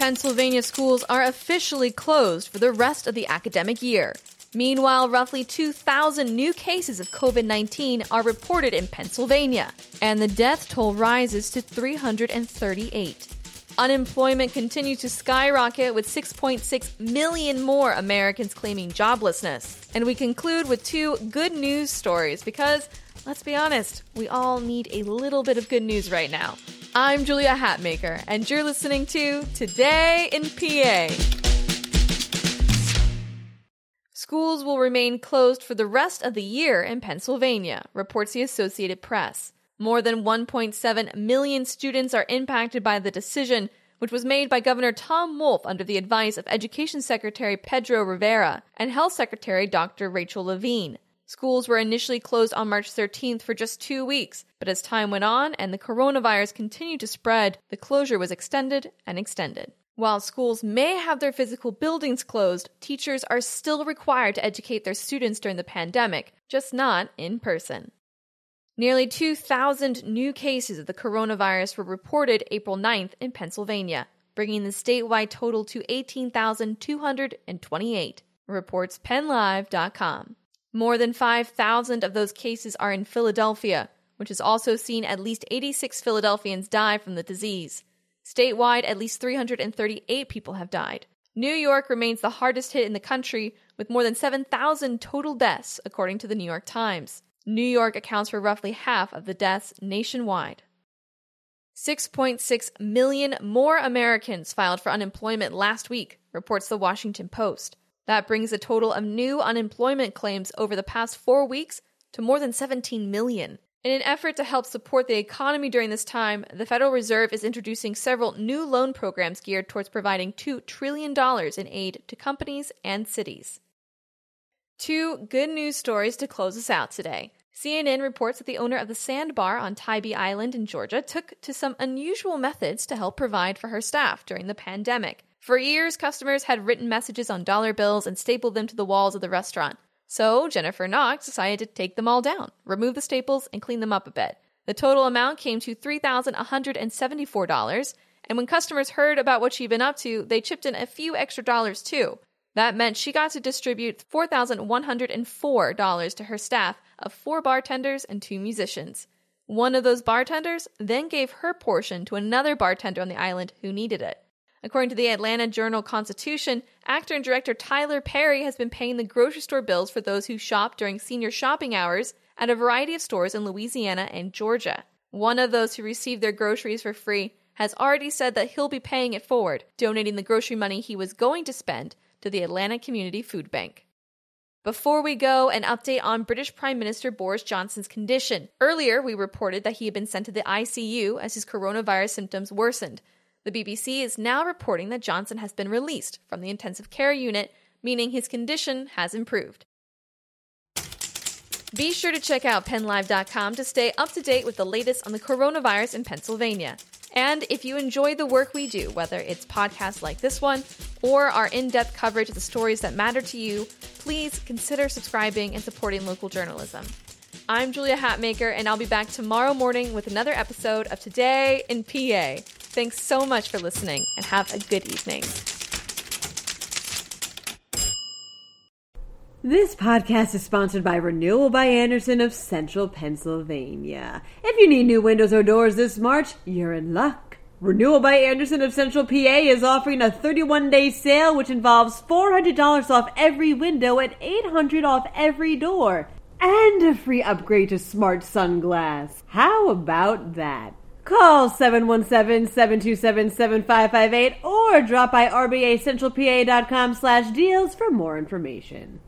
Pennsylvania schools are officially closed for the rest of the academic year. Meanwhile, roughly 2,000 new cases of COVID 19 are reported in Pennsylvania, and the death toll rises to 338. Unemployment continues to skyrocket with 6.6 million more Americans claiming joblessness. And we conclude with two good news stories because, let's be honest, we all need a little bit of good news right now. I'm Julia Hatmaker, and you're listening to Today in PA. Schools will remain closed for the rest of the year in Pennsylvania, reports the Associated Press. More than 1.7 million students are impacted by the decision, which was made by Governor Tom Wolf under the advice of Education Secretary Pedro Rivera and Health Secretary Dr. Rachel Levine. Schools were initially closed on March 13th for just two weeks, but as time went on and the coronavirus continued to spread, the closure was extended and extended. While schools may have their physical buildings closed, teachers are still required to educate their students during the pandemic, just not in person. Nearly 2,000 new cases of the coronavirus were reported April 9th in Pennsylvania, bringing the statewide total to 18,228, reports PennLive.com. More than 5,000 of those cases are in Philadelphia, which has also seen at least 86 Philadelphians die from the disease. Statewide, at least 338 people have died. New York remains the hardest hit in the country, with more than 7,000 total deaths, according to the New York Times. New York accounts for roughly half of the deaths nationwide. 6.6 million more Americans filed for unemployment last week, reports the Washington Post. That brings the total of new unemployment claims over the past four weeks to more than 17 million. In an effort to help support the economy during this time, the Federal Reserve is introducing several new loan programs geared towards providing $2 trillion in aid to companies and cities. Two good news stories to close us out today. CNN reports that the owner of the Sandbar on Tybee Island in Georgia took to some unusual methods to help provide for her staff during the pandemic. For years, customers had written messages on dollar bills and stapled them to the walls of the restaurant. So Jennifer Knox decided to take them all down, remove the staples, and clean them up a bit. The total amount came to $3,174, and when customers heard about what she'd been up to, they chipped in a few extra dollars too. That meant she got to distribute $4,104 to her staff of four bartenders and two musicians. One of those bartenders then gave her portion to another bartender on the island who needed it. According to the Atlanta Journal Constitution, actor and director Tyler Perry has been paying the grocery store bills for those who shop during senior shopping hours at a variety of stores in Louisiana and Georgia. One of those who received their groceries for free has already said that he'll be paying it forward, donating the grocery money he was going to spend to the Atlanta Community Food Bank. Before we go, an update on British Prime Minister Boris Johnson's condition. Earlier, we reported that he had been sent to the ICU as his coronavirus symptoms worsened. The BBC is now reporting that Johnson has been released from the intensive care unit, meaning his condition has improved. Be sure to check out pennlive.com to stay up to date with the latest on the coronavirus in Pennsylvania. And if you enjoy the work we do, whether it's podcasts like this one or our in depth coverage of the stories that matter to you, please consider subscribing and supporting local journalism. I'm Julia Hatmaker, and I'll be back tomorrow morning with another episode of Today in PA. Thanks so much for listening, and have a good evening. This podcast is sponsored by Renewal by Andersen of Central Pennsylvania. If you need new windows or doors this March, you're in luck. Renewal by Andersen of Central PA is offering a 31 day sale which involves $400 off every window and $800 off every door, and a free upgrade to SmartSun glass. How about that? Call 717-727-7558 or drop by rbacentralpa.com slash deals for more information.